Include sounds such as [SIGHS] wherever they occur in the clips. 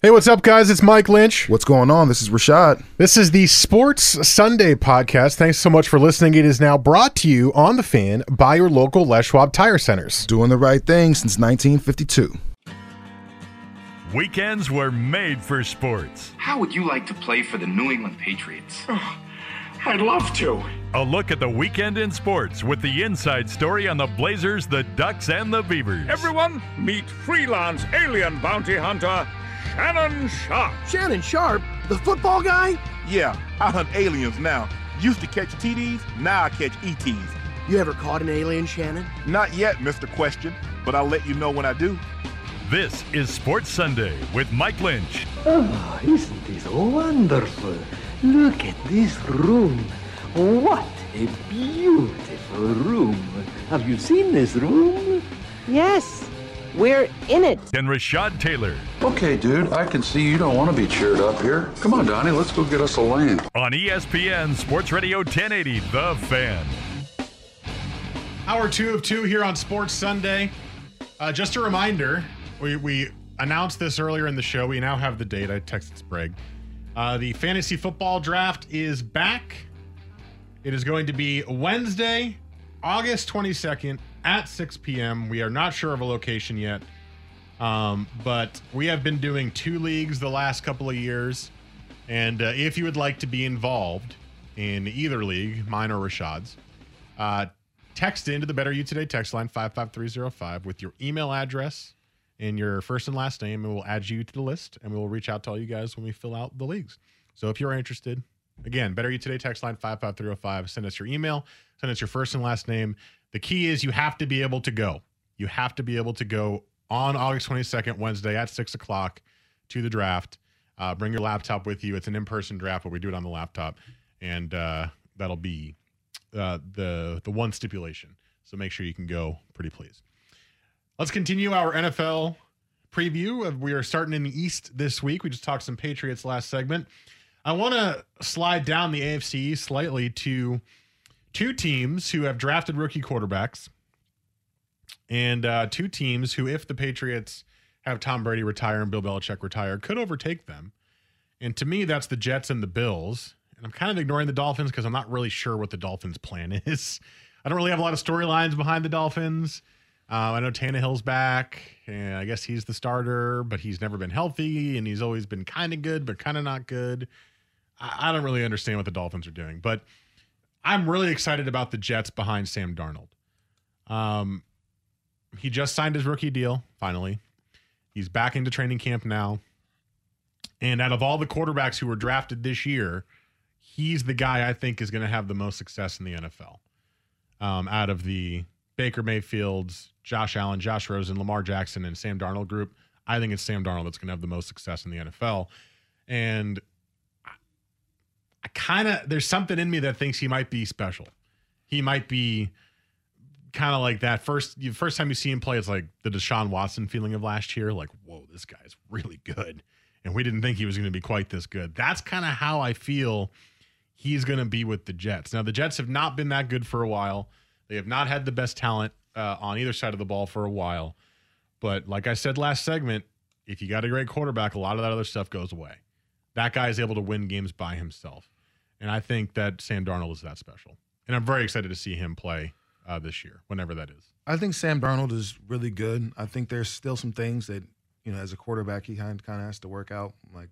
Hey, what's up, guys? It's Mike Lynch. What's going on? This is Rashad. This is the Sports Sunday podcast. Thanks so much for listening. It is now brought to you on the fan by your local Les Schwab Tire Centers. Doing the right thing since 1952. Weekends were made for sports. How would you like to play for the New England Patriots? I'd love to. A look at the weekend in sports with the inside story on the Blazers, the Ducks, and the Beavers. Everyone, meet freelance alien bounty hunter Shannon Sharpe. Shannon Sharpe? The football guy? Yeah, I hunt aliens now. Used to catch TDs, now I catch ETs. You ever caught an alien, Shannon? Not yet, Mr. Question, but I'll let you know when I do. This is Sports Sunday with Mike Lynch. Oh, isn't this wonderful? Look at this room. What a beautiful room. Have you seen this room? Yes, we're in it. And Rashad Taylor. Okay, dude, I can see you don't want to be cheered up here. Come on, Donnie, let's go get us a lane. On ESPN Sports Radio 1080, The Fan. Hour two of two here on Sports Sunday. Uh, just a reminder, we, we announced this earlier in the show. We now have the date. I texted Sprague. Uh, the fantasy football draft is back. It is going to be Wednesday, August 22nd at 6 p.m. We are not sure of a location yet, um, but we have been doing two leagues the last couple of years. And uh, if you would like to be involved in either league, mine or Rashad's, uh, text into the Better You Today text line 55305 with your email address and your first and last name, and we'll add you to the list and we'll reach out to all you guys when we fill out the leagues. So if you're interested, again, Better You Today text line 55305, send us your email, send us your first and last name. The key is you have to be able to go. You have to be able to go on August 22nd, Wednesday at 6 o'clock to the draft. Uh, bring your laptop with you. It's an in person draft, but we do it on the laptop. And uh, that'll be uh, the the one stipulation. So make sure you can go. Pretty please. Let's continue our NFL preview. We are starting in the East this week. We just talked some Patriots last segment. I want to slide down the AFC slightly to two teams who have drafted rookie quarterbacks, and uh, two teams who, if the Patriots have Tom Brady retire and Bill Belichick retire, could overtake them. And to me, that's the Jets and the Bills. And I'm kind of ignoring the Dolphins because I'm not really sure what the Dolphins' plan [LAUGHS] is. I don't really have a lot of storylines behind the Dolphins. Uh, I know Tannehill's back, and I guess he's the starter, but he's never been healthy, and he's always been kind of good, but kind of not good. I, I don't really understand what the Dolphins are doing, but I'm really excited about the Jets behind Sam Darnold. Um, he just signed his rookie deal finally. He's back into training camp now. And out of all the quarterbacks who were drafted this year, he's the guy I think is going to have the most success in the NFL. Um, out of the Baker Mayfields, Josh Allen, Josh Rosen, Lamar Jackson, and Sam Darnold group, I think it's Sam Darnold that's going to have the most success in the NFL. And I kind of, there's something in me that thinks he might be special. He might be kind of like that first first time you see him play, it's like the Deshaun Watson feeling of last year. Like, whoa, this guy's really good. And we didn't think he was going to be quite this good. That's kind of how I feel he's going to be with the Jets. Now, the Jets have not been that good for a while. They have not had the best talent uh, on either side of the ball for a while. But like I said last segment, if you got a great quarterback, a lot of that other stuff goes away. That guy is able to win games by himself. And I think that Sam Darnold is that special. And I'm very excited to see him play uh, this year, whenever that is. I think Sam Darnold is really good. I think there's still some things that, you know, as a quarterback, he kind of, kind of has to work out, like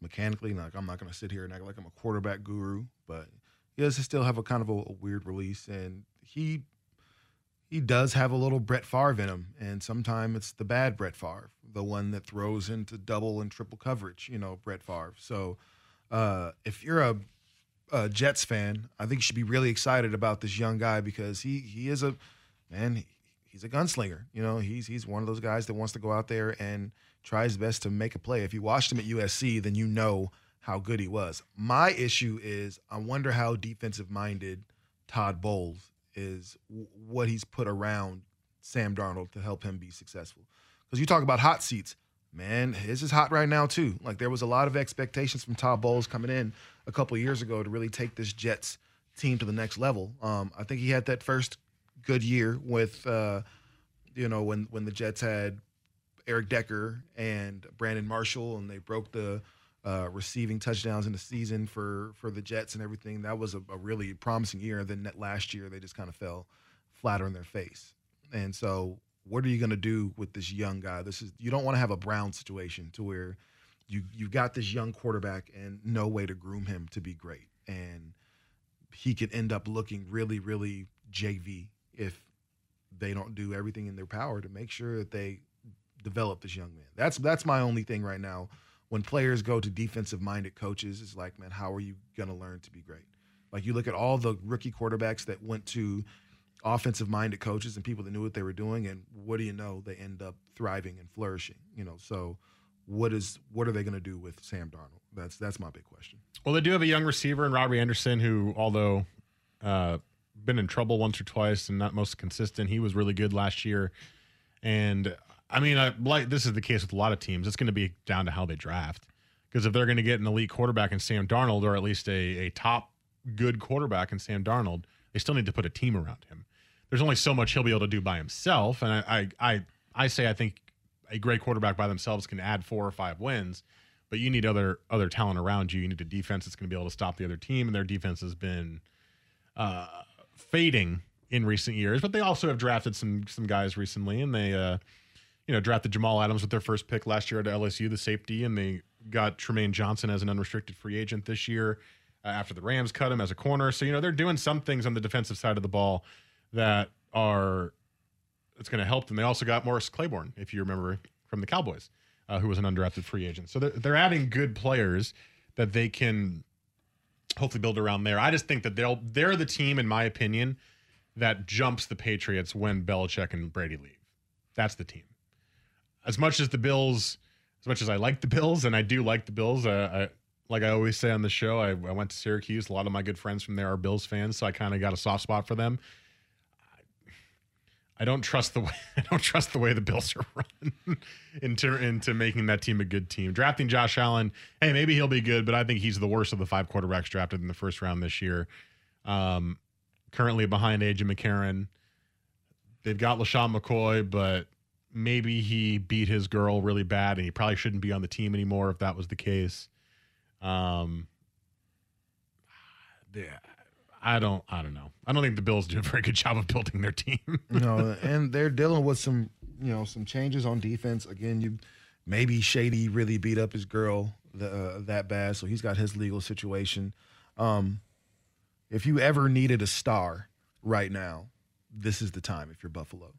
mechanically. Like, I'm not going to sit here and act like I'm a quarterback guru, but he does still have a kind of a, a weird release. And he he does have a little Brett Favre in him, and sometimes it's the bad Brett Favre, the one that throws into double and triple coverage. You know, Brett Favre. So uh, if you're a, a Jets fan, I think you should be really excited about this young guy because he he is a man. He's a gunslinger. You know, he's he's one of those guys that wants to go out there and try his best to make a play. If you watched him at USC, then you know how good he was. My issue is I wonder how defensive minded Todd Bowles is, what he's put around Sam Darnold to help him be successful. Because you talk about hot seats, man, his is hot right now too. Like there was a lot of expectations from Todd Bowles coming in a couple years ago to really take this Jets team to the next level. Um, I think he had that first good year with, uh, you know, when when the Jets had Eric Decker and Brandon Marshall, and they broke the uh, receiving touchdowns in the season for for the Jets and everything. That was a, a really promising year. Then last year, they just kind of fell flat on their face. And so, what are you going to do with this young guy? This is you don't want to have a Brown situation to where you you got this young quarterback and no way to groom him to be great, and he could end up looking really really JV if they don't do everything in their power to make sure that they develop this young man. That's that's my only thing right now. When players go to defensive minded coaches, it's like, man, how are you gonna learn to be great? Like you look at all the rookie quarterbacks that went to offensive minded coaches and people that knew what they were doing, and what do you know? They end up thriving and flourishing. You know, so what is what are they gonna do with Sam Darnold? That's that's my big question. Well, they do have a young receiver in Robbie Anderson, who, although uh, been in trouble once or twice and not most consistent, he was really good last year. And I mean, I, like this is the case with a lot of teams. It's going to be down to how they draft. Because if they're going to get an elite quarterback in Sam Darnold, or at least a, a top good quarterback in Sam Darnold, they still need to put a team around him. There's only so much he'll be able to do by himself. And I, I, I, I say I think a great quarterback by themselves can add four or five wins, but you need other other talent around you. You need a defense that's going to be able to stop the other team, and their defense has been uh, fading in recent years. But they also have drafted some some guys recently, and they. Uh, you know, drafted Jamal Adams with their first pick last year at LSU, the safety, and they got Trumaine Johnson as an unrestricted free agent this year uh, after the Rams cut him as a corner. So, you know, they're doing some things on the defensive side of the ball that are it's going to help them. They also got Morris Claiborne, if you remember from the Cowboys, uh, who was an undrafted free agent. So they're, they're adding good players that they can hopefully build around there. I just think that they'll they're the team, in my opinion, that jumps the Patriots when Belichick and Brady leave. That's the team as much as the Bills, as much as I like the Bills, and I do like the Bills, uh, I, like I always say on the show, I, I, went to Syracuse. A lot of my good friends from there are Bills fans, so I kind of got a soft spot for them. I don't trust the [LAUGHS] way I don't trust the way the Bills are run [LAUGHS] into into making that team a good team. Drafting Josh Allen, hey, maybe he'll be good, but I think he's the worst of the five quarterbacks drafted in the first round this year. Um, currently behind AJ McCarron. They've got LeSean McCoy, but maybe he beat his girl really bad and he probably shouldn't be on the team anymore if that was the case. Um, [SIGHS] yeah, I don't, I don't know. I don't think the Bills do a very good job of building their team. [LAUGHS] know, [LAUGHS] and they're dealing with some, you know, some changes on defense. Again, you maybe Shady really beat up his girl the, uh, that bad, so he's got his legal situation. Um, if you ever needed a star right now, this is the time. If you're Buffalo.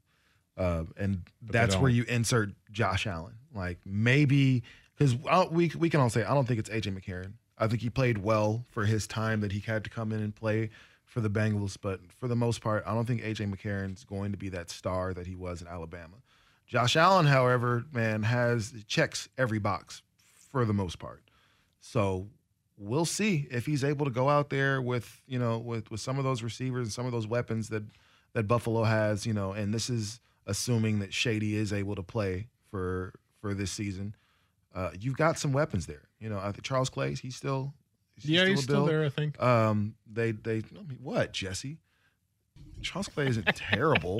Uh, and but that's where you insert Josh Allen. Like maybe because we we can all say I don't think it's AJ McCarron. I think he played well for his time that he had to come in and play for the Bengals, but for the most part, I don't think AJ McCarron's going to be that star that he was in Alabama. Josh Allen, however, man, has checks every box for the most part. So we'll see if he's able to go out there with you know with with some of those receivers and some of those weapons that that Buffalo has. You know, and this is assuming that Shady is able to play for for this season. Uh, you've got some weapons there. You know, I think Charles Clay's he's still he's yeah still he's still there. I think. Um, they they I mean, what Jesse. Charles Clay isn't [LAUGHS] terrible.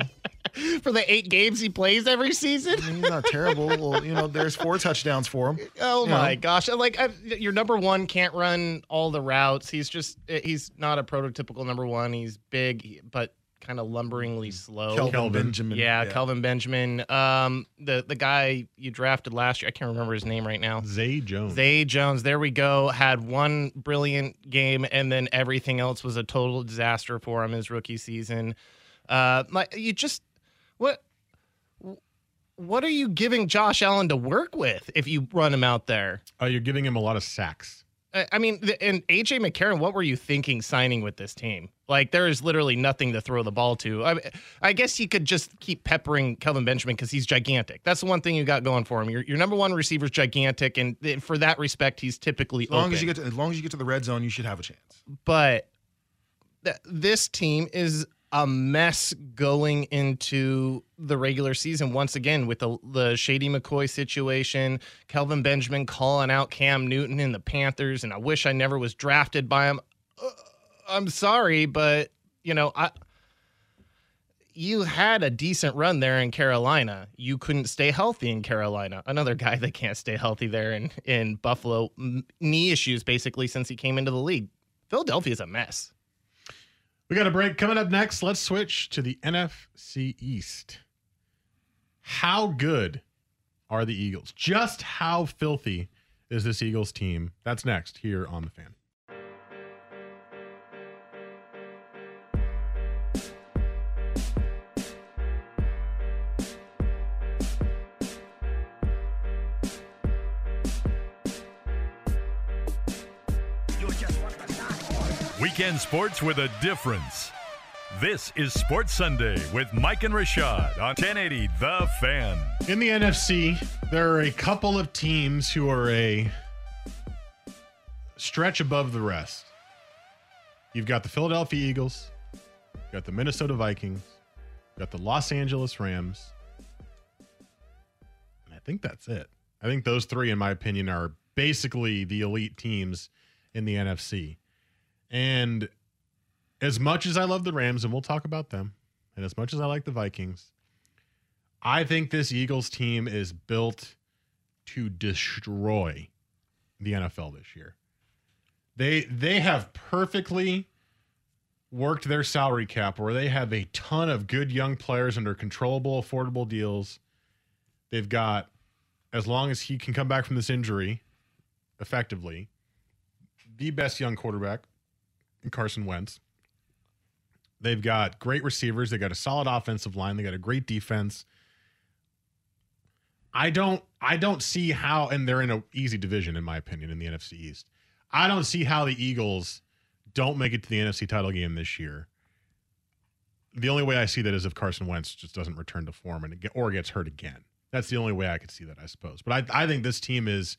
For the eight games he plays every season, I mean, he's not terrible. Well, you know, there's four touchdowns for him. Oh my know. gosh! Like I, your number one can't run all the routes. He's just he's not a prototypical number one. He's big, but kind of lumberingly slow. Kelvin, Kelvin. Benjamin. Yeah, yeah, Kelvin Benjamin. Um, the the guy you drafted last year, I can't remember his name right now. Zay Jones. Zay Jones. There we go. Had one brilliant game, and then everything else was a total disaster for him his rookie season. Uh, my, you just what what are you giving Josh Allen to work with if you run him out there? Uh, you're giving him a lot of sacks. I mean, and AJ McCarron, what were you thinking signing with this team? Like, there is literally nothing to throw the ball to. I, I guess you could just keep peppering Kelvin Benjamin because he's gigantic. That's the one thing you got going for him. Your, your number one receiver's gigantic, and for that respect, he's typically As long open. as you get to, as long as you get to the red zone, you should have a chance. but th- this team is a mess going into the regular season once again with the the Shady McCoy situation, Kelvin Benjamin calling out Cam Newton and the Panthers, and I wish I never was drafted by him. Uh, I'm sorry, but you know I. You had a decent run there in Carolina. You couldn't stay healthy in Carolina. Another guy that can't stay healthy there in in Buffalo, knee issues basically since he came into the league. Philadelphia's a mess. We got a break coming up next. Let's switch to the NFC East. How good are the Eagles? Just how filthy is this Eagles team? That's next here on the fan. Weekend sports with a difference. This is Sports Sunday with Mike and Rashad on 1080 The Fan. In the NFC, there are a couple of teams who are a stretch above the rest. You've got the Philadelphia Eagles, you've got the Minnesota Vikings, you've got the Los Angeles Rams. And I think that's it. I think those three, in my opinion, are basically the elite teams in the NFC. And as much as I love the Rams, and we'll talk about them, and as much as I like the Vikings, I think this Eagles team is built to destroy the NFL this year. They they have perfectly worked their salary cap where they have a ton of good young players under controllable, affordable deals. They've got as long as he can come back from this injury effectively, the best young quarterback, Carson Wentz. They've got great receivers. They got a solid offensive line. They got a great defense. I don't I don't see how and they're in an easy division in my opinion in the NFC East. I don't see how the Eagles don't make it to the NFC title game this year. The only way I see that is if Carson Wentz just doesn't return to form and get, or gets hurt again. That's the only way I could see that, I suppose. But I, I think this team is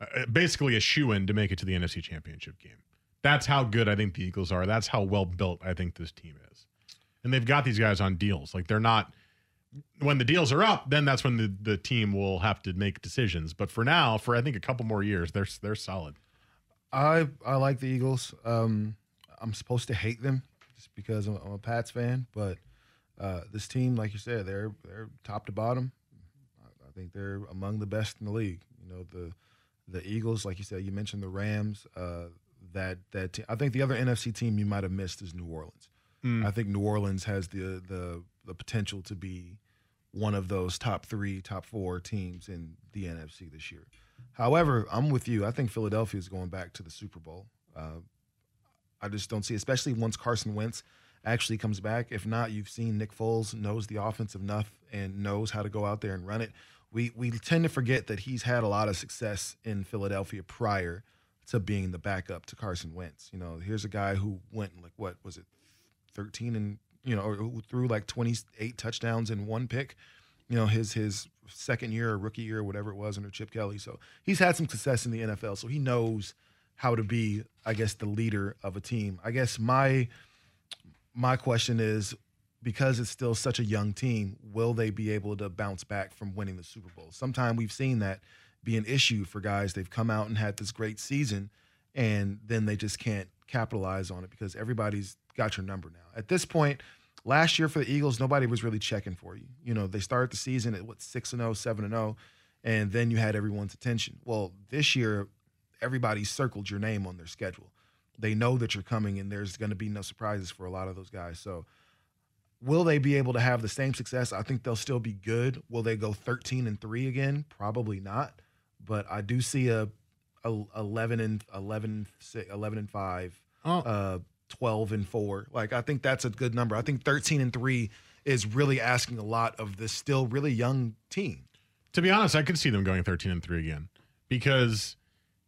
uh, basically a shoe in to make it to the NFC Championship game. That's how good I think the Eagles are. That's how well built I think this team is. And they've got these guys on deals. Like they're not when the deals are up, then that's when the, the team will have to make decisions. But for now, for I think a couple more years, they're they're solid. I I like the Eagles. Um, I'm supposed to hate them just because I'm, I'm a Pats fan, but uh, this team, like you said, they're they're top to bottom. I think they're among the best in the league. You know the the Eagles, like you said, you mentioned the Rams. Uh, that that I think the other NFC team you might have missed is New Orleans. Mm. I think New Orleans has the the the potential to be one of those top three, top four teams in the NFC this year. However, I'm with you. I think Philadelphia is going back to the Super Bowl. Uh, I just don't see, especially once Carson Wentz actually comes back. If not, you've seen Nick Foles knows the offense enough and knows how to go out there and run it. We we tend to forget that he's had a lot of success in Philadelphia prior to being the backup to Carson Wentz. You know, here's a guy who went like what was it, 13 and you know, or who threw like 28 touchdowns in one pick. You know, his his second year or rookie year, or whatever it was under Chip Kelly. So he's had some success in the NFL. So he knows how to be, I guess, the leader of a team. I guess my my question is because it's still such a young team, will they be able to bounce back from winning the Super Bowl? Sometime we've seen that be an issue for guys. They've come out and had this great season, and then they just can't capitalize on it because everybody's got your number now. At this point, last year for the Eagles, nobody was really checking for you. You know, they started the season at what six and 0, 7 and 0, and then you had everyone's attention. Well, this year, everybody circled your name on their schedule. They know that you're coming, and there's going to be no surprises for a lot of those guys. So, will they be able to have the same success? I think they'll still be good. Will they go 13 and three again? Probably not. But I do see a, a 11 and 11, 11 and five, Oh. uh, 12 and four. Like I think that's a good number. I think 13 and three is really asking a lot of this still really young team. To be honest, I could see them going 13 and 3 again because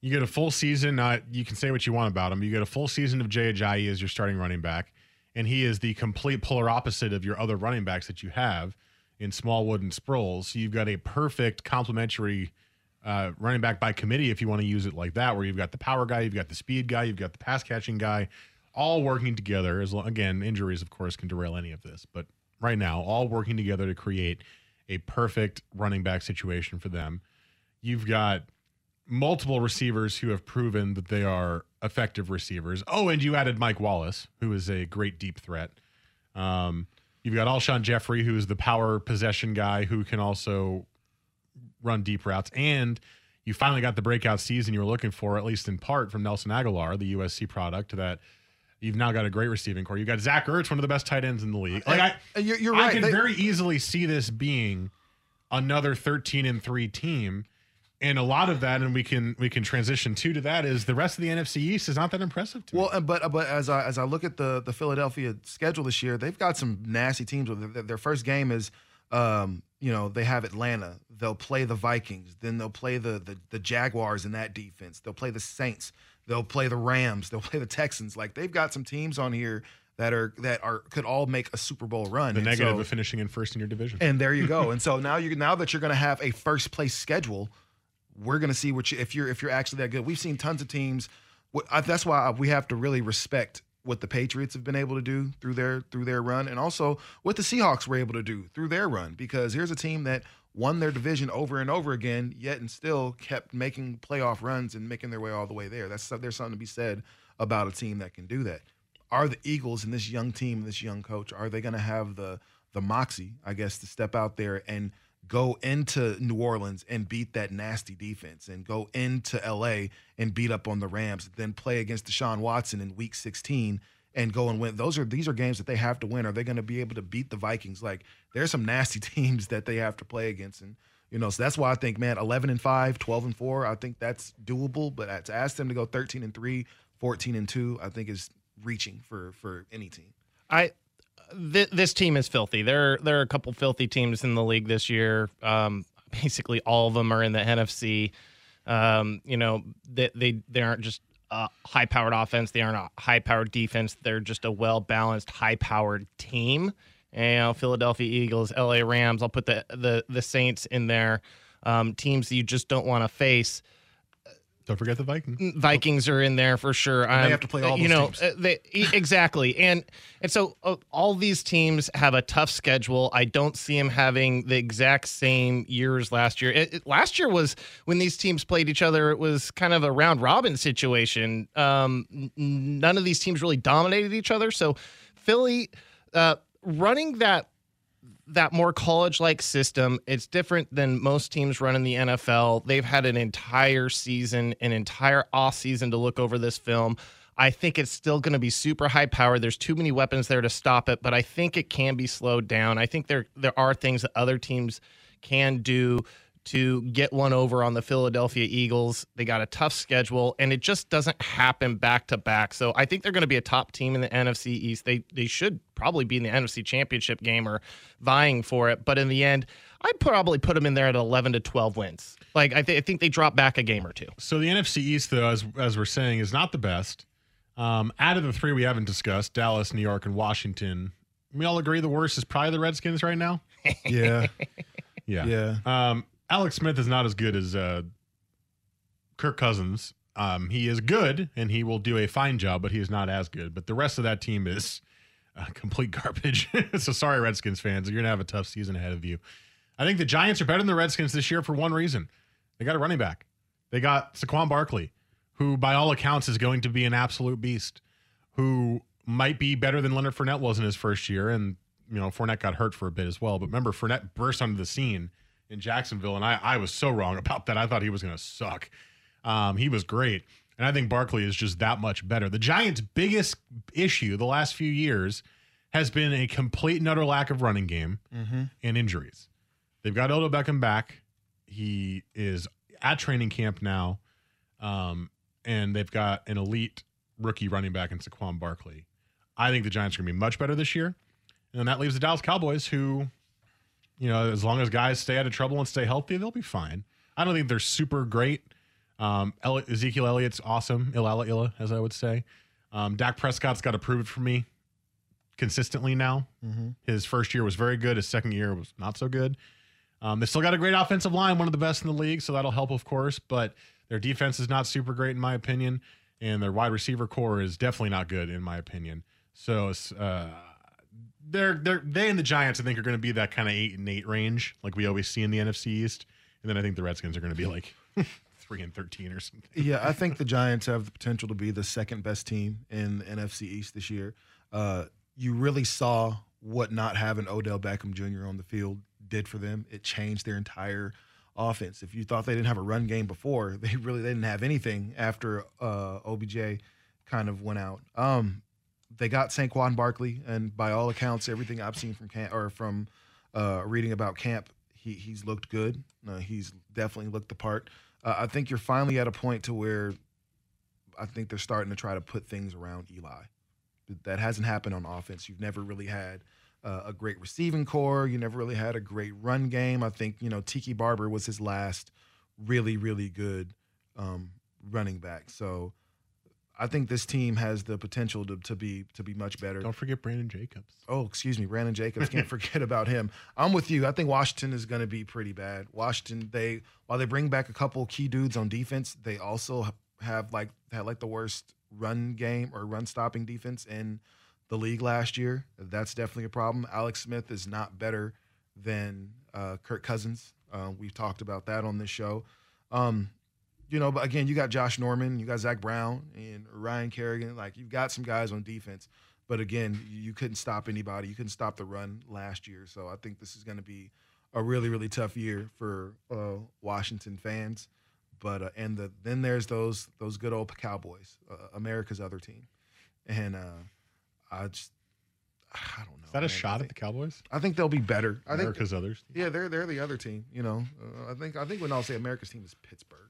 You get a full season. Uh, you can say what you want about him. You get a full season of Jay Ajayi as your starting running back, and he is the complete polar opposite of your other running backs that you have in Smallwood and Sproles. So you've got a perfect complementary uh, running back by committee, if you want to use it like that, where you've got the power guy, you've got the speed guy, you've got the pass catching guy, all working together. As long, again, injuries of course can derail any of this, but right now, all working together to create a perfect running back situation for them. You've got multiple receivers who have proven that they are effective receivers. Oh, and you added Mike Wallace, who is a great deep threat. Um, you've got Alshon Jeffery, who is the power possession guy who can also run deep routes. And you finally got the breakout season you were looking for, at least in part, from Nelson Agholor, the USC product that you've now got a great receiving corps. You've got Zach Ertz, one of the best tight ends in the league. Like uh, I, uh, you're, you're I can They- very easily see this being another 13 and 3 team. And a lot of that, and we can we can transition to to that is the rest of the NFC East is not that impressive to me. Well, and- but but as I as I look at the the Philadelphia schedule this year, they've got some nasty teams. Their, their first game is, um, you know, they have Atlanta. They'll play the Vikings. Then they'll play the, the the Jaguars in that defense. They'll play the Saints. They'll play the Rams. They'll [LAUGHS] play the Texans. Like they've got some teams on here that are that are could all make a Super Bowl run. the And negative so- of finishing in first in your division. and there you go. [LAUGHS] and so now you now that you're going to have a first place schedule, we're going to see what you, if you're if you're actually that good. We've seen tons of teams. That's why we have to really respect what the Patriots have been able to do through their through their run, and also what the Seahawks were able to do through their run. Because here's a team that won their division over and over again, yet and still kept making playoff runs and making their way all the way there. That's there's something to be said about a team that can do that. Are the Eagles and this young team, this young coach, are they going to have the the moxie, I guess, to step out there and go into New Orleans and beat that nasty defense and go into LA and beat up on the Rams, then play against Deshaun Watson in week 16 and go and win. Those are these are games that they have to win. Are they going to be able to beat the Vikings? Like there's some nasty [LAUGHS] teams that they have to play against and you know, so that's why I think man 11 and 5, 12 and 4, I think that's doable, but to ask them to go 13 and 3, 14 and 2, I think is reaching for for any team. I th- this team is filthy. There there are a couple filthy teams in the league this year. Um, [LAUGHS] basically, all of them are in the NFC. Um, you know, they they, they aren't just a high powered offense. They aren't a high powered defense. They're just a well balanced, high powered team. And, you know, Philadelphia Eagles, L.A. Rams. I'll put the the the Saints in there. Um, teams that you just don't want to face. Don't forget the Vikings. Vikings are in there for sure. they Um, have to play all you know, teams. uh, they, exactly, and and so uh, all these teams have a tough schedule. I don't see them having the exact same years last year. It, it- last year was when these teams played each other. It was kind of a round robin situation. Um, none of these teams really dominated each other. So Philly uh, running that that more college like system. It's different than most teams run in the NFL. They've had an entire season, an entire off season to look over this film. I think it's still going to be super high powered. There's too many weapons there to stop it, but I think it can be slowed down. I think there there are things that other teams can do to get one over on the Philadelphia Eagles. They got a tough schedule and it just doesn't happen back to back. So I think they're going to be a top team in the NFC East. They they should probably be in the NFC Championship game or vying for it, but in the end, I'd probably put them in there at 11 to 12 wins. Like I, th- I think they drop back a game or two. So the NFC East, though, as as we're saying, is not the best. Um, out of the three we haven't discussed, Dallas, New York, and Washington, we all agree the worst is probably the Redskins right now. [LAUGHS] Yeah. Yeah. Yeah. Um, Alex Smith is not as good as uh, Kirk Cousins. Um, he is good and he will do a fine job, but he is not as good. But the rest of that team is uh, [LAUGHS] complete garbage. [LAUGHS] so sorry, Redskins fans. You're going to have a tough season ahead of you. I think the Giants are better than the Redskins this year for one reason they got a running back. They got Saquon Barkley, who, by all accounts, is going to be an absolute beast, who might be better than Leonard Fournette was in his first year. And, you know, Fournette got hurt for a bit as well. But remember, Fournette burst onto the scene in Jacksonville, and I, I was so wrong [LAUGHS] about that. I thought he was going to suck. Um, he was great. And I think Barkley is just that much better. The Giants' biggest issue the last few years has been a complete and utter lack of running game Mm-hmm. and injuries. They've got Odell Beckham back. He is at training camp now. Um, and they've got an elite rookie running back in Saquon Barkley. I think the Giants are going to be much better this year. And then that leaves the Dallas Cowboys, who, you know, as long as guys stay out of trouble and stay healthy, they'll be fine. I don't think they're super great. Um, El- Ezekiel Elliott's awesome. Illa Illa, as I would say. Um, Dak Prescott's got to prove it for me consistently now. Mhm. His first year was very good. His second year was not so good. Um, they still got a great offensive line, one of the best in the league, so that'll help, of course. But their defense is not super great, in my opinion, and their wide receiver corps is definitely not good, in my opinion. So uh, they're they're they and the Giants, I think, are going to be that kind of eight and eight range, like we always see in the NFC East. And then I think the Redskins are going to be like [LAUGHS] three and thirteen or something. Yeah, I think the Giants have the potential to be the second best team in the NFC East this year. Uh, you really saw what not having Odell Beckham Jr. on the field did for them. It changed their entire offense. If you thought they didn't have a run game before, [LAUGHS] they really they didn't have anything after uh, OBJ kind of went out. Um, they got Saquon Barkley, and by all accounts, everything I've seen from camp or from uh, reading about camp, he he's looked good. Uh, he's definitely looked the part. Uh, I think you're finally at a point to where I think they're starting to try to put things around Eli. That hasn't happened on offense. You've never really had uh, a great receiving corps. You never really had a great run game. I think you know Tiki Barber was his last really really good um, running back. So I think this team has the potential to, to be to be much better. Don't forget Brandon Jacobs. Oh, excuse me, Brandon Jacobs. Can't [LAUGHS] forget about him. I'm with you. I think Washington is going to be pretty bad. Washington, they while they bring back a couple key dudes on defense, they also have like had like the worst run game or run stopping defense in the league last year. That's definitely a problem. Alex Smith is not better than uh, Kirk Cousins. Uh, we've talked about that on this show. Um, you know, but again, you got Josh Norman, you got Zach Brown, and Ryan Kerrigan. Like you've got some guys on defense, but again, you couldn't stop anybody. You couldn't stop the run last year. So I think this is going to be a really, really tough year for uh, Washington fans. But uh, and the then there's those those good old Cowboys, uh, America's other team, and uh, I just I don't know. Is that a man. shot at the Cowboys? I think they'll be better. I think America's others. yeah, they're they're the other team. You know, uh, I think I think when I'll say America's team is Pittsburgh.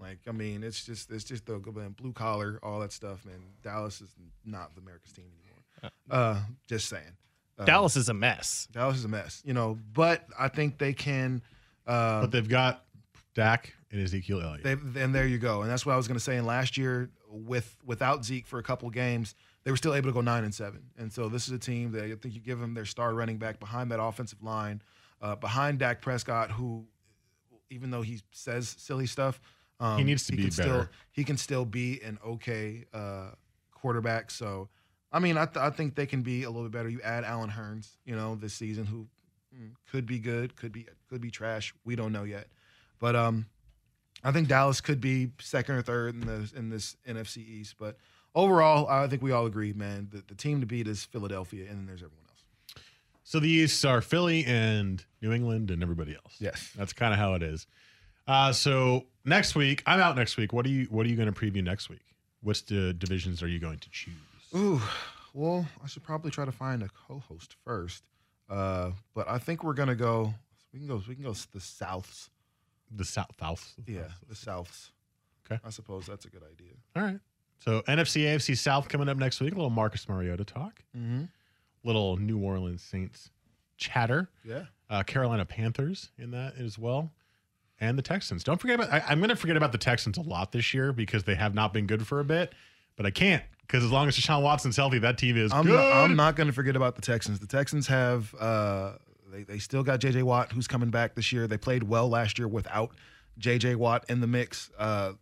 Like, I mean, it's just it's just the blue collar, all that stuff, man. Dallas is not the America's team anymore. Uh, just saying. Uh, Dallas is a mess. Dallas is a mess, you know. But I think they can. Uh, But they've got Dak and Ezekiel Elliott. they, and there you go. And that's what I was going to say. And last year, with without Zeke for a couple games, they were still able to go nine and seven. And so this is a team that I think you give them their star running back behind that offensive line, uh, behind Dak Prescott, who, even though he says silly stuff, um, He needs to be can Still, better. he can still be an okay uh, quarterback. So, I mean, I, th- I think they can be a little bit better. You add Allen Hurns, you know, this season, who mm, could be good, could be could be trash. We don't know yet, but um, I think Dallas could be second or third in the in this NFC East. But overall, I think we all agree, man, that the team to beat is Philadelphia, and then there's everyone else. So the East are Philly and New England and everybody else. Yes. That's kind of how it is. Uh, so next week, I'm out next week. What are you What are you going to preview next week? What's the divisions are you going to choose? Ooh, well, I should probably try to find a co-host first. Uh, but I think we're gonna go. We can go. We can go the Souths. The South, South. Yeah, the Souths. Okay. I suppose that's a good idea. All right. So NFC, AFC South coming up next week. A little Marcus Mariota talk. Mm-hmm. Little New Orleans Saints chatter. Yeah. Uh, Carolina Panthers in that as well. And the Texans. Don't forget about. I, I'm going to forget about the Texans a lot this year because they have not been good for a bit. But I can't because as long as Deshaun Watson's healthy, that team is I'm good. not, I'm not going to forget about the Texans. The Texans have uh, they they still got J.J. Watt who's coming back this year. They played well last year without J.J. Watt in the mix. Uh,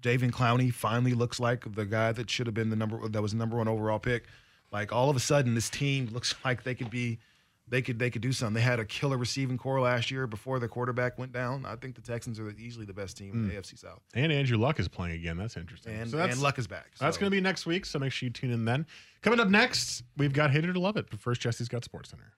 David Clowney finally looks like the guy that should have been the number that was the number one overall pick. Like all of a sudden, this team looks [LAUGHS] like they could be. They could they could do something. They had a killer receiving corps last year before the quarterback went down. I think the Texans are easily the best team in the Mm. AFC South. And Andrew Luck is playing again. That's interesting. And- So that's- and Luck is back, So. That's going to be next week. So make sure you tune in then. Coming up next, we've got Hater to Love It. But first, Jesse's got Sports Center.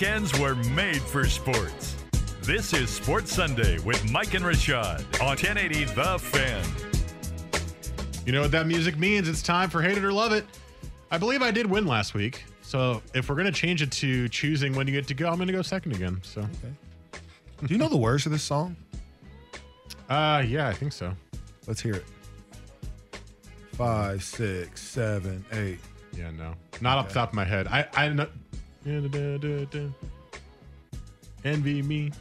Weekends were made for sports. This is Sports Sunday with Mike and Rashad on 1080 The Fan. You know what that music means? It's time for Hate It or Love It. I believe I did win last week. So if we're gonna change it to choosing when you get to go, I'm gonna go second again. So Do you know the words of this song? uh yeah, I think so. Let's hear it. Five, six, seven, eight. Yeah, no. Not off the top of my head. I I know Envy me.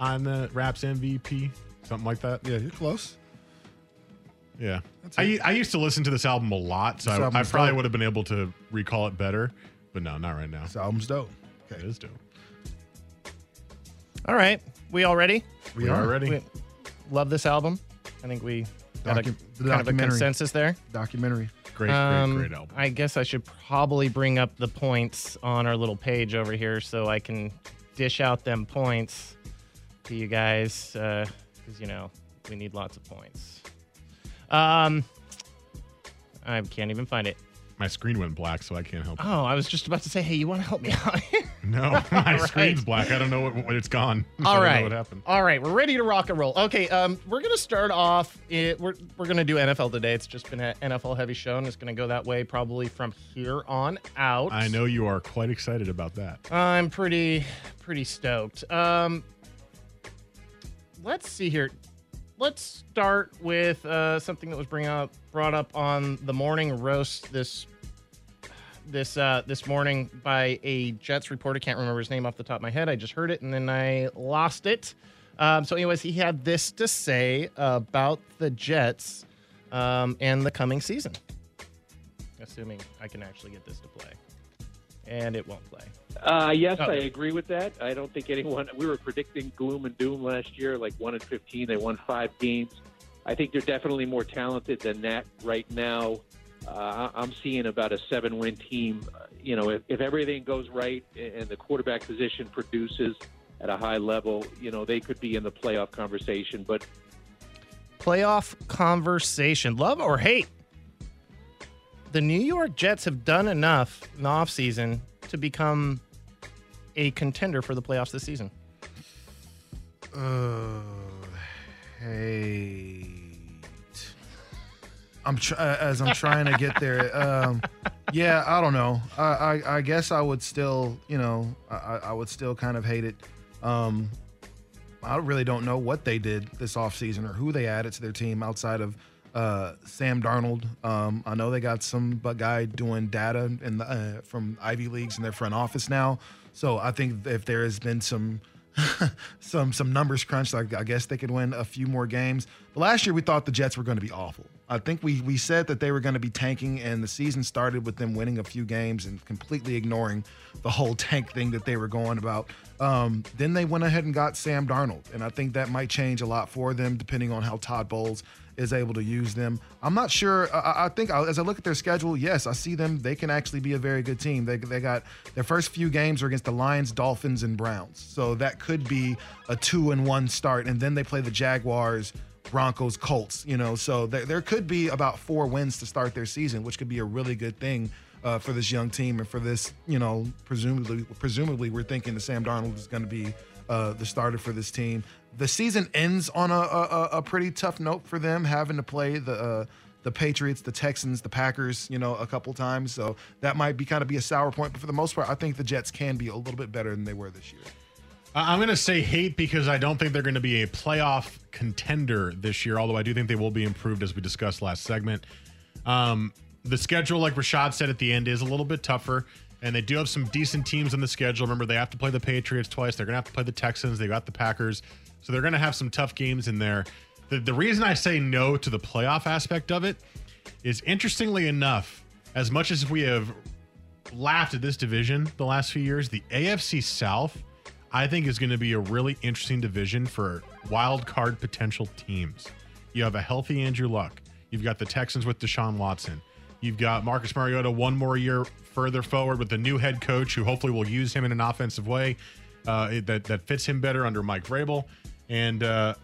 I'm the raps MVP. Something like that. Yeah, you're close. Yeah. I. I used to listen to this album a lot, so This I, I album's probably dope. would have been able to recall it better. But no, not right now. This album's dope. It is dope. All right, we all ready? We are ready. We love this album. I think we got a, Docu- the kind of a documentary. consensus there. Documentary. Great, Um, great, great album. I guess I should probably bring up the points on our little page over here so I can dish out them points to you guys because you know we need lots of points. Um, I can't even find it. My screen went black, so I can't help. Oh, I was just about to say, hey, you want to help me out? No, [LAUGHS] my All screen's black. I don't know what, what it's gone. [LAUGHS] I All don't right. know what happened. All right, we're ready to rock and roll. Okay, um, we're gonna start off. It, we're we're gonna do NFL today. It's just been an NFL heavy show, and it's gonna go that way probably from here on out. I know you are quite excited about that. I'm pretty pretty stoked. Um, let's see here. Let's start with uh, something that was bring up brought up on the morning roast this this uh, this morning by a Jets reporter. Can't remember his name off the top of my head. I just heard it and then I lost it. Um, so, anyways, he had this to say about the Jets um, and the coming season. Assuming I can actually get this to play, and it won't play. Uh, yes, Oh. I agree with that. I don't think anyone. We were predicting gloom and doom last year, like one and fifteen. They won five games. I think they're definitely more talented than that right now. Uh, I- I'm seeing about a seven-win team. Uh, You know, if, if everything goes right and the quarterback position produces at a high level, you know, they could be in the playoff conversation. But playoff conversation. Love or hate? The New York Jets have done enough in the offseason to become a contender for the playoffs this season. Uh, hate. I'm tr- uh, as I'm trying to get there. Um, yeah, I don't know. I, I I guess I would still, you know, I, I would still kind of hate it. Um, I really don't know what they did this offseason or who they added to their team outside of uh, Sam Darnold. Um, I know they got some guy doing data in the, uh, from Ivy Leagues in their front office now. So I think if there has been some [LAUGHS] some some numbers crunched, I, I guess they could win a few more games. But last year we thought the Jets were going to be awful. I think we we said that they were going to be tanking, and the season started with them winning a few games and completely ignoring the whole tank thing that they were going about. Um, then they went ahead and got Sam Darnold, and I think that might change a lot for them depending on how Todd Bowles is able to use them. I'm not sure. I- I, think I- as I look at their schedule, yes, I see them. They can actually be a very good team. They, they got their first few games are against the Lions, Dolphins, and Browns. So that could be a two and one start. And then they play the Jaguars, Broncos, Colts. You know, so there, there could be about four wins to start their season, which could be a really good thing. Uh, for this young team and for this, you know, presumably, presumably, we're thinking that Sam Darnold is going to be uh, the starter for this team. The season ends on a, a, a pretty tough note for them, having to play the uh, the Patriots, the Texans, the Packers, you know, a couple times. So that might be kind of be a sour point. But for the most part, I think the Jets can be a little bit better than they were this year. I'm going to say hate because I don't think they're going to be a playoff contender this year, although I do think they will be improved as we discussed last segment. Um, the schedule, like Rashad said at the end, is a little bit tougher, and they do have some decent teams on the schedule. Remember, they have to play the Patriots twice. They're going to have to play the Texans. They got the Packers. So they're going to have some tough games in there. The, the reason I say no to the playoff aspect of it is interestingly enough, as much as we have laughed at this division the last few years, the AFC South, I think, is going to be a really interesting division for wild card potential teams. You have a healthy Andrew Luck. You've got the Texans with Deshaun Watson. You've got Marcus Mariota one more year further forward with the new head coach who hopefully will use him in an offensive way uh, that, that fits him better under Mike Vrabel. And uh,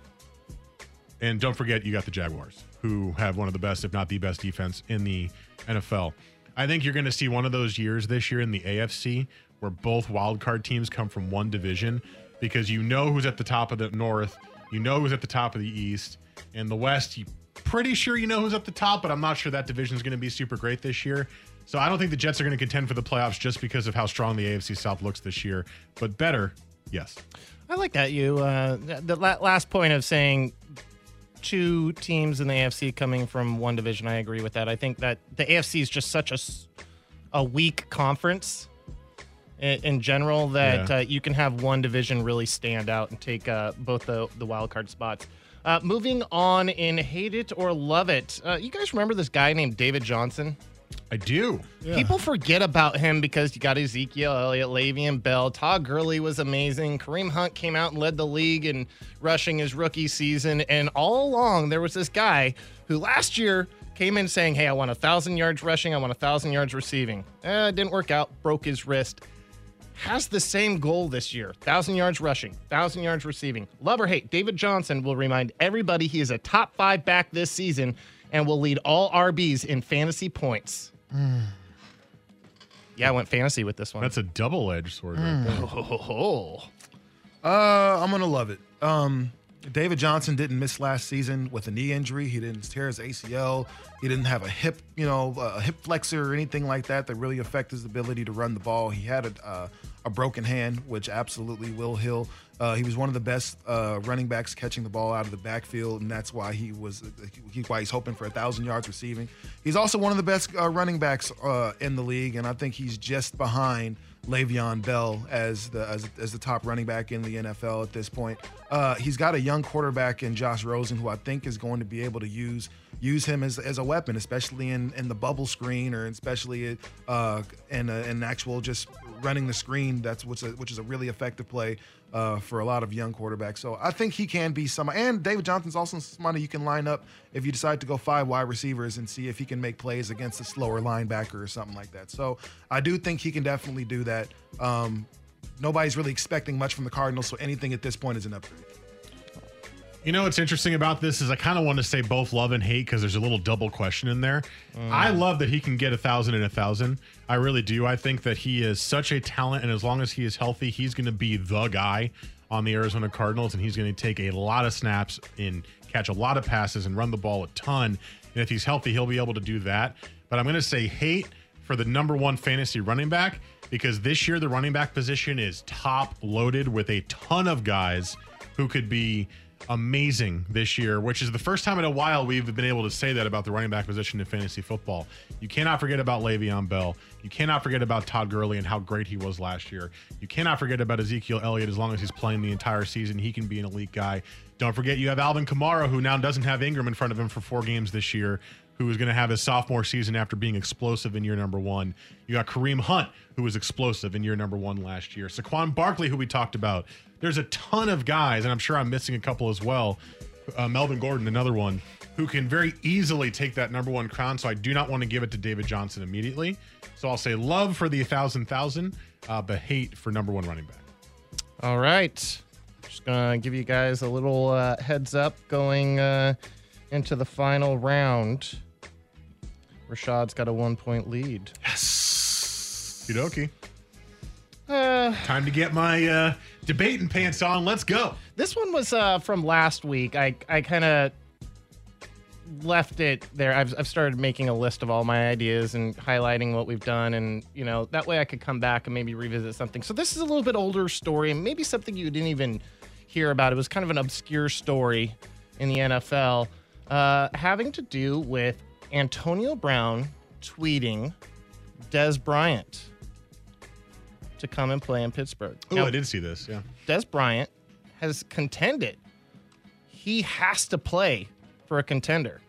and don't forget, you got the Jaguars, who have one of the best, if not the best, defense in the NFL. I think you're going to see one of those years this year in the AFC where both wildcard teams come from one division because you know who's at the top of the North, you know who's at the top of the East, and the West. You pretty sure you know who's at the top, but I'm not sure that division is going to be super great this year. So I don't think the Jets are going to contend for the playoffs just because of how strong the AFC South looks this year. But better, yes. I like that. You uh, the last point of saying two teams in the AFC coming from one division. I agree with that. I think that the AFC is just such a a weak conference in, in general that Yeah. uh, you can have one division really stand out and take uh, both the the wild card spots. Uh, moving on in hate it or love it. Uh, you guys remember this guy named David Johnson? I do. People forget about him because you got Ezekiel Elliott, Le'Veon Bell, Todd Gurley was amazing. Kareem Hunt came out and led the league in rushing his rookie season. And all along, there was this guy who last year came in saying, Hey, I want a thousand yards rushing, I want a thousand yards receiving. Eh, it didn't work out, broke his wrist. Has the same goal this year thousand yards rushing, thousand yards receiving. Love or hate, David Johnson will remind everybody he is a top five back this season and will lead all RBs in fantasy points. Yeah, I went fantasy with this one. That's a double edged sword right Mm. there. Oh, [LAUGHS] Uh, I'm gonna love it. Um, David Johnson didn't miss last season with a knee injury. He didn't tear his ACL. He didn't have a hip, you know, a hip flexor or anything like that that really affect his ability to run the ball. He had a, uh, a broken hand, which absolutely will heal. Uh, he was one of the best uh, running backs catching the ball out of the backfield, and that's why he was he, why he's hoping for a thousand yards receiving. He's also one of the best uh, running backs uh, in the league, and I think he's just behind Le'Veon Bell as the as, as the top running back in the NFL at this point. Uh, he's got a young quarterback in Josh Rosen who I think is going to be able to use use him as, as a weapon, especially in, in the bubble screen or especially uh, in, in actual just running the screen. That's what's a, which is a really effective play uh, for a lot of young quarterbacks. So I think he can be some. And David Johnson's also somebody you can line up if you decide to go five wide receivers and see if he can make plays against a slower linebacker or something like that. So I do think he can definitely do that. Um, nobody's really expecting much from the Cardinals, so anything at this point is an upgrade. You know what's interesting about this is I kind of want to say both love and hate because there's a little double question in there. I mm. love that he can get a thousand and a thousand. I really do. I think that he is such a talent, and as long as he is healthy, he's going to be the guy on the Arizona Cardinals, and he's going to take a lot of snaps and catch a lot of passes and run the ball a ton. And if he's healthy, he'll be able to do that. But I'm going to say hate for the number one fantasy running back because this year the running back position is top loaded with a ton of guys who could be amazing this year, which is the first time in a while we've been able to say that about the running back position in fantasy football. You cannot forget about Le'Veon Bell. You cannot forget about Todd Gurley and how great he was last year. You cannot forget about Ezekiel Elliott as long as he's playing the entire season. He can be an elite guy. Don't forget you have Alvin Kamara, who now doesn't have Ingram in front of him for four games this year, who is going to have his sophomore season after being explosive in year number one. You got Kareem Hunt, who was explosive in year number one last year. Saquon Barkley, who we talked about. There's a ton of guys, and I'm sure I'm missing a couple as well. Uh, Melvin Gordon, another one, who can very easily take that number one crown. So I do not want to give it to David Johnson immediately. So I'll say love for the thousand thousand, uh, but hate for number one running back. All right. Just going to give you guys a little uh, heads up going uh, into the final round. Rashad's got a one point lead. Okie Uh, Time to get my uh, debating pants on. Let's go. This one was uh, from last week. I, I kind of left it there. I've, I've started making a list of all my ideas and highlighting what we've done. And, you know, that way I could come back and maybe revisit something. So this is a little bit older story and maybe something you didn't even hear about. It was kind of an obscure story in the NFL uh, having to do with Antonio Brown tweeting Dez Bryant to come and play in Pittsburgh. Oh, I did see this. Yeah. Dez Bryant has contended. He has to play for a contender.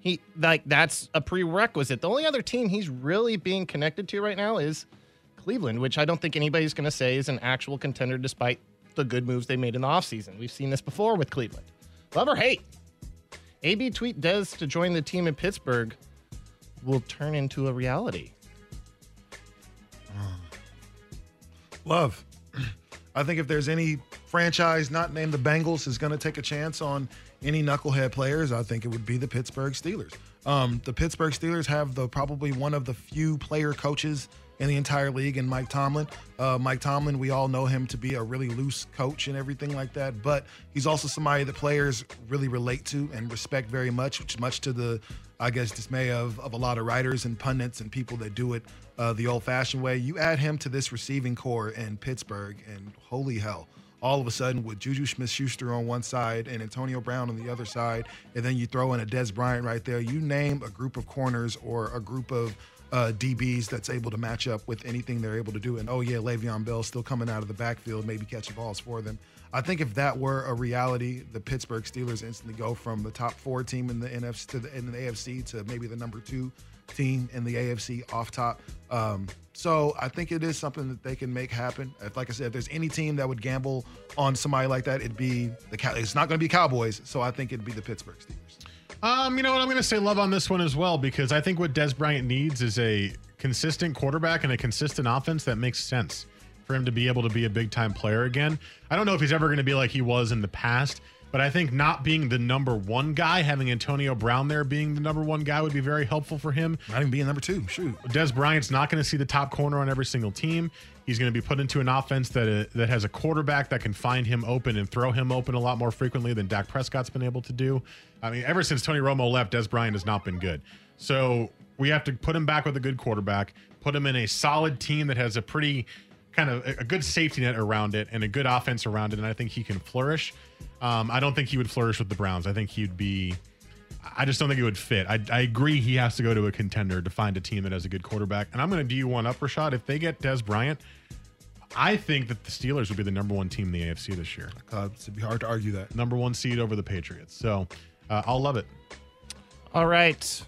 He like that's a prerequisite. The only other team he's really being connected to right now is Cleveland, which I don't think anybody's going to say is an actual contender despite the good moves they made in the offseason. We've seen this before with Cleveland. Love or hate. AB tweet Dez to join the team in Pittsburgh will turn into a reality. Love. I think if there's any franchise not named the Bengals is going to take a chance on any knucklehead players, I think it would be the Pittsburgh Steelers. Um, the Pittsburgh Steelers have the probably one of the few player coaches in the entire league and Mike Tomlin. Uh, Mike Tomlin, we all know him to be a really loose coach and everything like that, but he's also somebody that players really relate to and respect very much, which much to the, I guess, dismay of, of a lot of writers and pundits and people that do it uh, the old fashioned way. You add him to this receiving corps in Pittsburgh, and holy hell all of a sudden with Juju Smith Schuster on one side and Antonio Brown on the other side, and then you throw in a Dez Bryant right there, you name a group of corners or a group of uh, DBs that's able to match up with anything they're able to do. And oh, yeah, Le'Veon Bell still coming out of the backfield, maybe catching balls for them. I think if that were a reality, the Pittsburgh Steelers instantly go from the top four team in the NFC to the, in the AFC to maybe the number two team in the AFC off top. Um, so I think it is something that they can make happen. If, like I said, if there's any team that would gamble on somebody like that, it'd be the Cow- It's not going to be Cowboys, so I think it'd be the Pittsburgh Steelers. Um, you know what? I'm going to say love on this one as well because I think what Dez Bryant needs is a consistent quarterback and a consistent offense that makes sense for him to be able to be a big time player again. I don't know if he's ever going to be like he was in the past, but I think not being the number one guy, having Antonio Brown there being the number one guy would be very helpful for him. Not even being number two. Shoot. Dez Bryant's not going to see the top corner on every single team. He's going to be put into an offense that uh, that has a quarterback that can find him open and throw him open a lot more frequently than Dak Prescott's been able to do. I mean, ever since Tony Romo left, Dez Bryant has not been good. So we have to put him back with a good quarterback, put him in a solid team that has a pretty kind of a good safety net around it and a good offense around it, and I think he can flourish. Um, I don't think he would flourish with the Browns. I think he'd be. I just don't think it would fit. I, I agree he has to go to a contender to find a team that has a good quarterback. And I'm going to do you one up, Rashad. If they get Dez Bryant, I think that the Steelers would be the number one team in the AFC this year. Uh, it'd be hard to argue that. Number one seed over the Patriots. So uh, I'll love it. All right.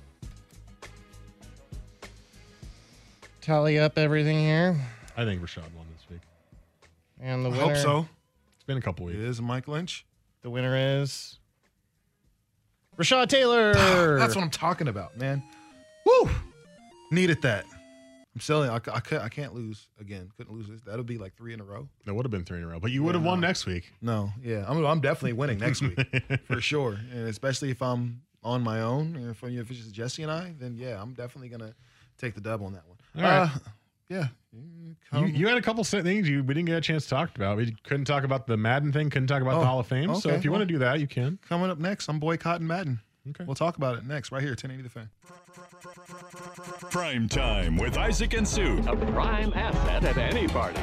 Tally up everything here. I think Rashad won this week. And the I winner. hope so. It's been a couple weeks. It is Mike Lynch. The winner is Rashad Taylor. [SIGHS] That's what I'm talking about, man. Woo! Needed that. I'm selling. I, I, can't, I can't lose again. Couldn't lose this. That'll be like three in a row. That would have been three in a row, but you would have won next week. No, yeah, I'm, I'm definitely winning next week [LAUGHS] for sure. And especially if I'm on my own, and if, if it's just Jesse and I, then yeah, I'm definitely gonna take the dub on that one. All right. Uh, yeah. You, you had a couple set things you we didn't get a chance to talk about. We couldn't talk about the Madden thing. Couldn't talk about Oh, the Hall of Fame. so if you well. want to do that, you can. Coming up next, I'm boycotting Madden. Okay. We'll talk about it next, right here, 1080 The Fan. Prime time with Isaac and Sue. A prime asset at any party.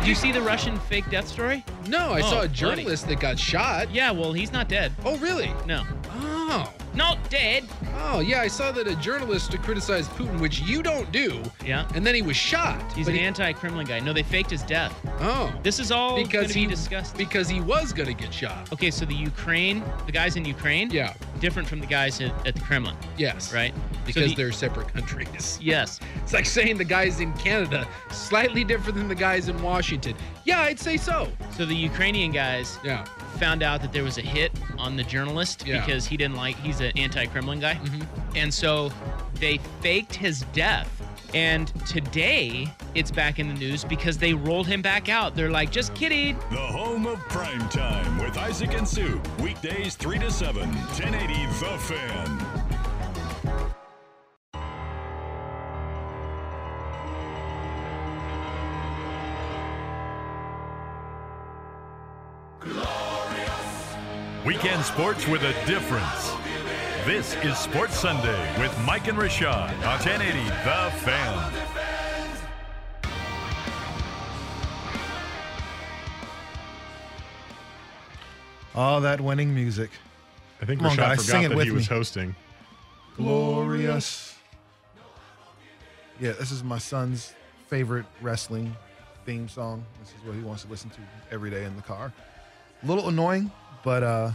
Did you see the Russian fake death story? No, I Oh, saw a oh, buddy. journalist that got shot. Yeah, well, he's not dead. Oh, really? No. Oh. Not dead. Oh, yeah, I saw that a journalist criticized Putin, which you don't do. Yeah. And then he was shot. He's an he- anti-Kremlin guy. No, they faked his death. Oh. This is all because he be discussed. Because he was going to get shot. Okay, so the Ukraine, the guys in Ukraine, Yeah. different from the guys at, at the Kremlin, Yes. right? So Because the- they're separate countries. yes. [LAUGHS] It's like saying the guys in Canada slightly different than the guys in Washington. Yeah, I'd say so. So the Ukrainian guys Yeah. found out that there was a hit on the journalist Yeah. because he didn't like he's an anti-Kremlin guy, mm-hmm. and so they faked his death. And today it's back in the news because they rolled him back out. They're like, just kidding. The home of prime time with Isaac and Sue. Weekdays 3 to 7, 1080 The Fan. Weekend sports with a difference. This is Sports Sunday with Mike and Rashad on 1080 The Fan. All that winning music. I think Come on, Rashad guys, forgot sing it that with he was me. hosting. Glorious. Yeah, this is my son's favorite wrestling theme song. This is what he wants to listen to every day in the car. A little annoying, but uh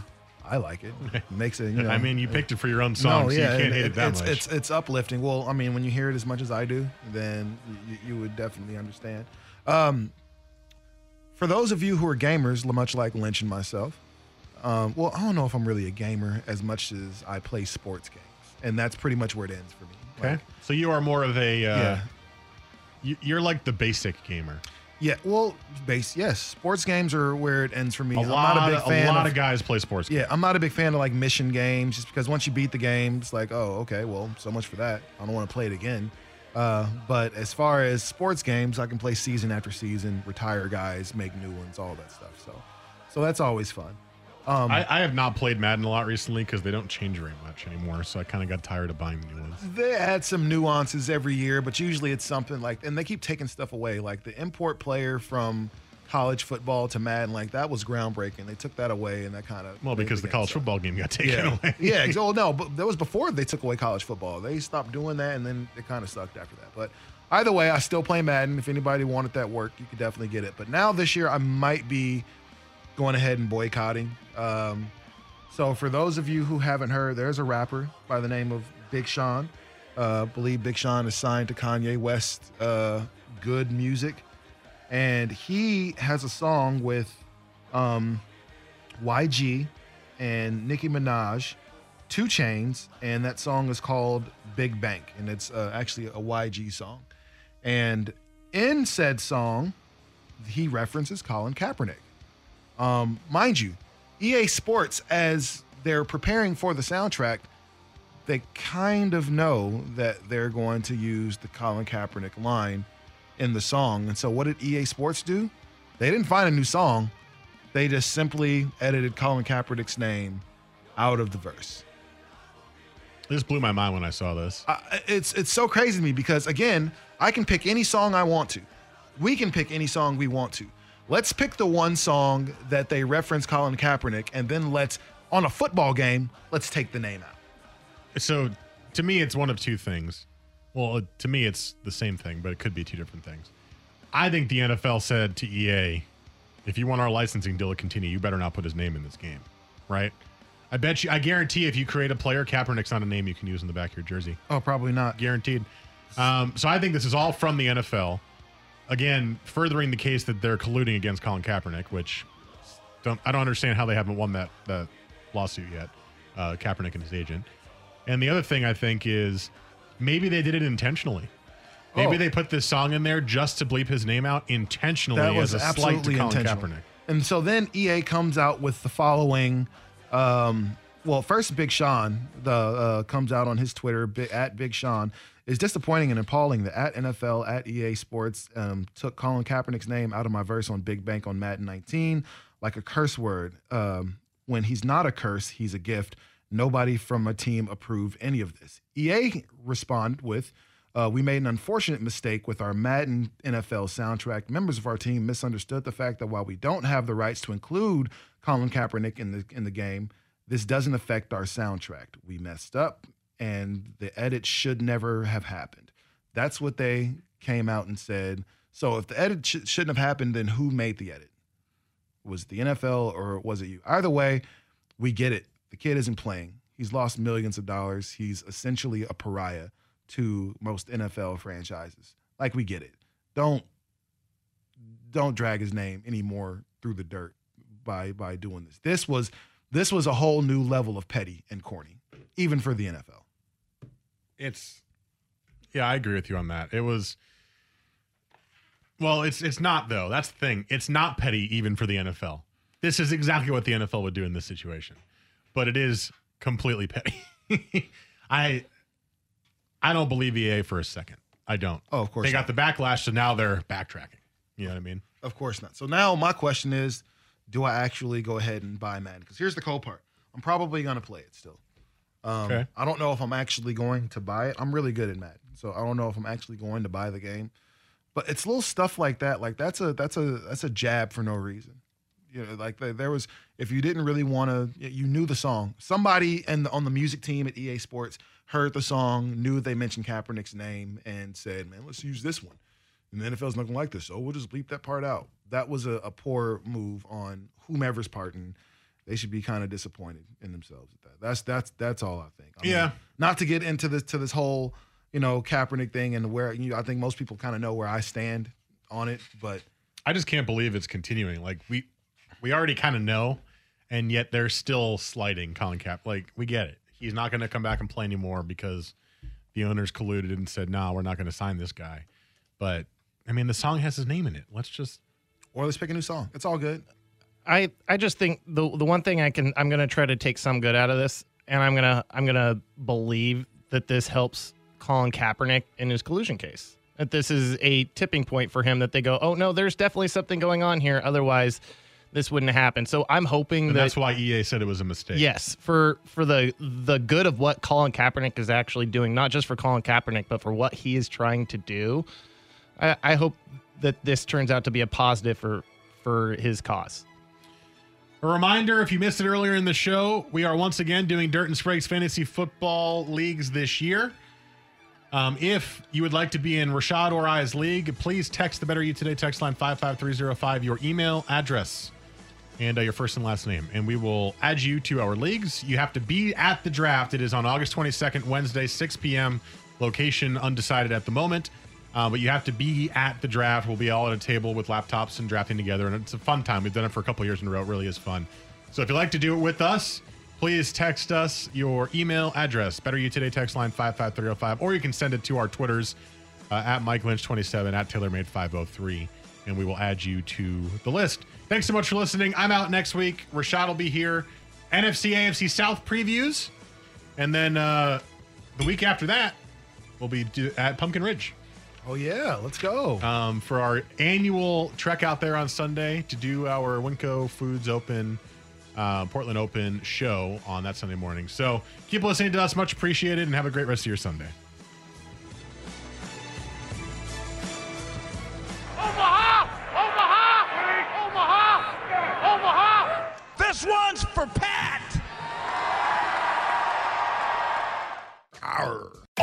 I like it. [LAUGHS] Makes it, you know. I mean, you picked it for your own song, so you can't hate it that it's, much. It's it's uplifting. Well, I mean, when you hear it as much as I do, then you, you would definitely understand. Um, for those of you who are gamers, much like Lynch and myself, um, well, I don't know if I'm really a gamer as much as I play sports games, and that's pretty much where it ends for me. okay. Like, so you are more of a. Uh, Yeah. you're like the basic gamer. Yeah, well, base yes, sports games are where it ends for me. A I'm lot, not a big of, fan a lot of, of guys play sports. Yeah, I'm not a big fan of like mission games just because once you beat the game, it's like, oh, okay, well, so much for that. I don't want to play it again. Uh, but as far as sports games, I can play season after season, retire guys, make new ones, all that stuff. So, so that's always fun. Um, I, I have not played Madden a lot recently because they don't change very much anymore. So I kind of got tired of buying the new ones. They add some nuances every year, but usually it's something like, and they keep taking stuff away. Like the import player from college football to Madden, like that was groundbreaking. They took that away, and that kind of Well, because the college football game got taken yeah. away. yeah, well, [LAUGHS] no, but that was before they took away college football. They stopped doing that, and then it kind of sucked after that. But either way, I still play Madden. If anybody wanted that work, you could definitely get it. But now this year, I might be going ahead and boycotting. Um, so for those of you who haven't heard, there's a rapper by the name of Big Sean. Uh, believe Big Sean is signed to Kanye West uh, Good Music, and he has a song with um, YG and Nicki Minaj, 2 Chainz, and that song is called Big Bank, and it's uh, actually a YG song. And in said song, he references Colin Kaepernick. Um, mind you, EA Sports, as they're preparing for the soundtrack, they kind of know that they're going to use the Colin Kaepernick line in the song. And so, what did EA Sports do? They didn't find a new song. They just simply edited Colin Kaepernick's name out of the verse. This blew my mind when I saw this. Uh, it's it's so crazy to me because again, I can pick any song I want to. We can pick any song we want to. Let's pick the one song that they reference Colin Kaepernick, and then let's on a football game, let's take the name out. So to me, it's one of two things. Well, to me, it's the same thing, but it could be two different things. I think the NFL said to EA, if you want our licensing deal to continue, you better not put his name in this game, right? I bet you, I guarantee if you create a player, Kaepernick's not a name you can use in the back of your jersey. Oh, probably not. Guaranteed. Um, so I think this is all from the NFL. Again, furthering the case that they're colluding against Colin Kaepernick, which don't, I don't understand how they haven't won that, that lawsuit yet, uh, Kaepernick and his agent. And the other thing I think is maybe they did it intentionally. Maybe Oh. they put this song in there just to bleep his name out intentionally That was as a slight to Colin. Kaepernick. And so then EA comes out with the following. Um, well, first, Big Sean the uh, comes out on his Twitter at Big Sean is disappointing and appalling that at NFL at EA Sports um, took Colin Kaepernick's name out of my verse on Big Bank on Madden 19 like a curse word. Um, when he's not a curse, he's a gift. Nobody from a team approved any of this. EA responded with. Uh, we made an unfortunate mistake with our Madden NFL soundtrack. Members of our team misunderstood the fact that while we don't have the rights to include Colin Kaepernick in the in the game, this doesn't affect our soundtrack. We messed up, and the edit should never have happened. That's what they came out and said. So if the edit sh- shouldn't have happened, then who made the edit? Was it the NFL or was it you? Either way, we get it. The kid isn't playing. He's lost millions of dollars. He's essentially a pariah to most NFL franchises. Like we get it. Don't don't drag his name anymore through the dirt by by doing this. This was this was a whole new level of petty and corny, even for the NFL. It's yeah, I agree with you on that. It was well, it's it's not though. That's the thing. It's not petty even for the NFL. This is exactly what the NFL would do in this situation. But it is completely petty. [LAUGHS] I I don't believe EA for a second. I don't. Oh, of course They not. got the backlash, so now they're backtracking. You know what I mean? Of course not. So now my question is, do I actually go ahead and buy Madden? Because here's the cool part. I'm probably going to play it still. Um, Okay. I don't know if I'm actually going to buy it. I'm really good at Madden, so I don't know if I'm actually going to buy the game. But it's little stuff like that. Like that's a that's a that's a jab for no reason. You know, like there- there was if you didn't really want to, you knew the song. Somebody the, on the music team at EA Sports heard the song, knew they mentioned Kaepernick's name, and said, "Man, let's use this one." And the NFL's not to like this, so we'll just bleep that part out. That was a, a poor move on whomever's part, and they should be kind of disappointed in themselves at that. That's that's that's all I think. I Yeah. not to get into this to this whole you know Kaepernick thing and where you know, I think most people kind of know where I stand on it, but I just can't believe it's continuing. Like we we already kind of know, and yet they're still sliding Colin Cap. Like we get it. He's not going to come back and play anymore because the owners colluded and said, "No, we're not going to sign this guy." But I mean, the song has his name in it. Let's just or let's pick a new song. It's all good. I I just think the the one thing I can I'm gonna try to take some good out of this, and I'm gonna I'm gonna believe that this helps Colin Kaepernick in his collusion case. That this is a tipping point for him that they go, oh no, there's definitely something going on here. Otherwise, this wouldn't happen. So I'm hoping And that that's why EA said it was a mistake. Yes, for for the the good of what Colin Kaepernick is actually doing, not just for Colin Kaepernick, but for what he is trying to do. I, I hope that this turns out to be a positive for for his cause. A reminder if you missed it earlier in the show, we are once again doing Dirt and Sprague's Fantasy Football Leagues this year. Um, if you would like to be in Rashad or I's league, please text the Better You Today text line 55305, your email address, and uh, your first and last name. And we will add you to our leagues. You have to be at the draft. It is on August 22nd, Wednesday, 6 p.m. Location undecided at the moment. Uh, but you have to be at the draft. We'll be all at a table with laptops and drafting together. And it's a fun time. We've done it for a couple years in a row. It really is fun. So if you'd like to do it with us, please text us your email address, Better You Today text line 55305, or you can send it to our Twitters uh, at Mike Lynch27, at TaylorMade503, and we will add you to the list. Thanks so much for listening. I'm out next week. Rashad will be here. NFC, AFC South previews. And then uh, the week after that, we'll be at Pumpkin Ridge. Oh yeah, let's go. Um, for our annual trek out there on Sunday to do our Winco Foods Open, uh, Portland Open show on that Sunday morning. So keep listening to us, much appreciated, and have a great rest of your Sunday. Omaha! Omaha! Omaha! Omaha! This one's for Pat!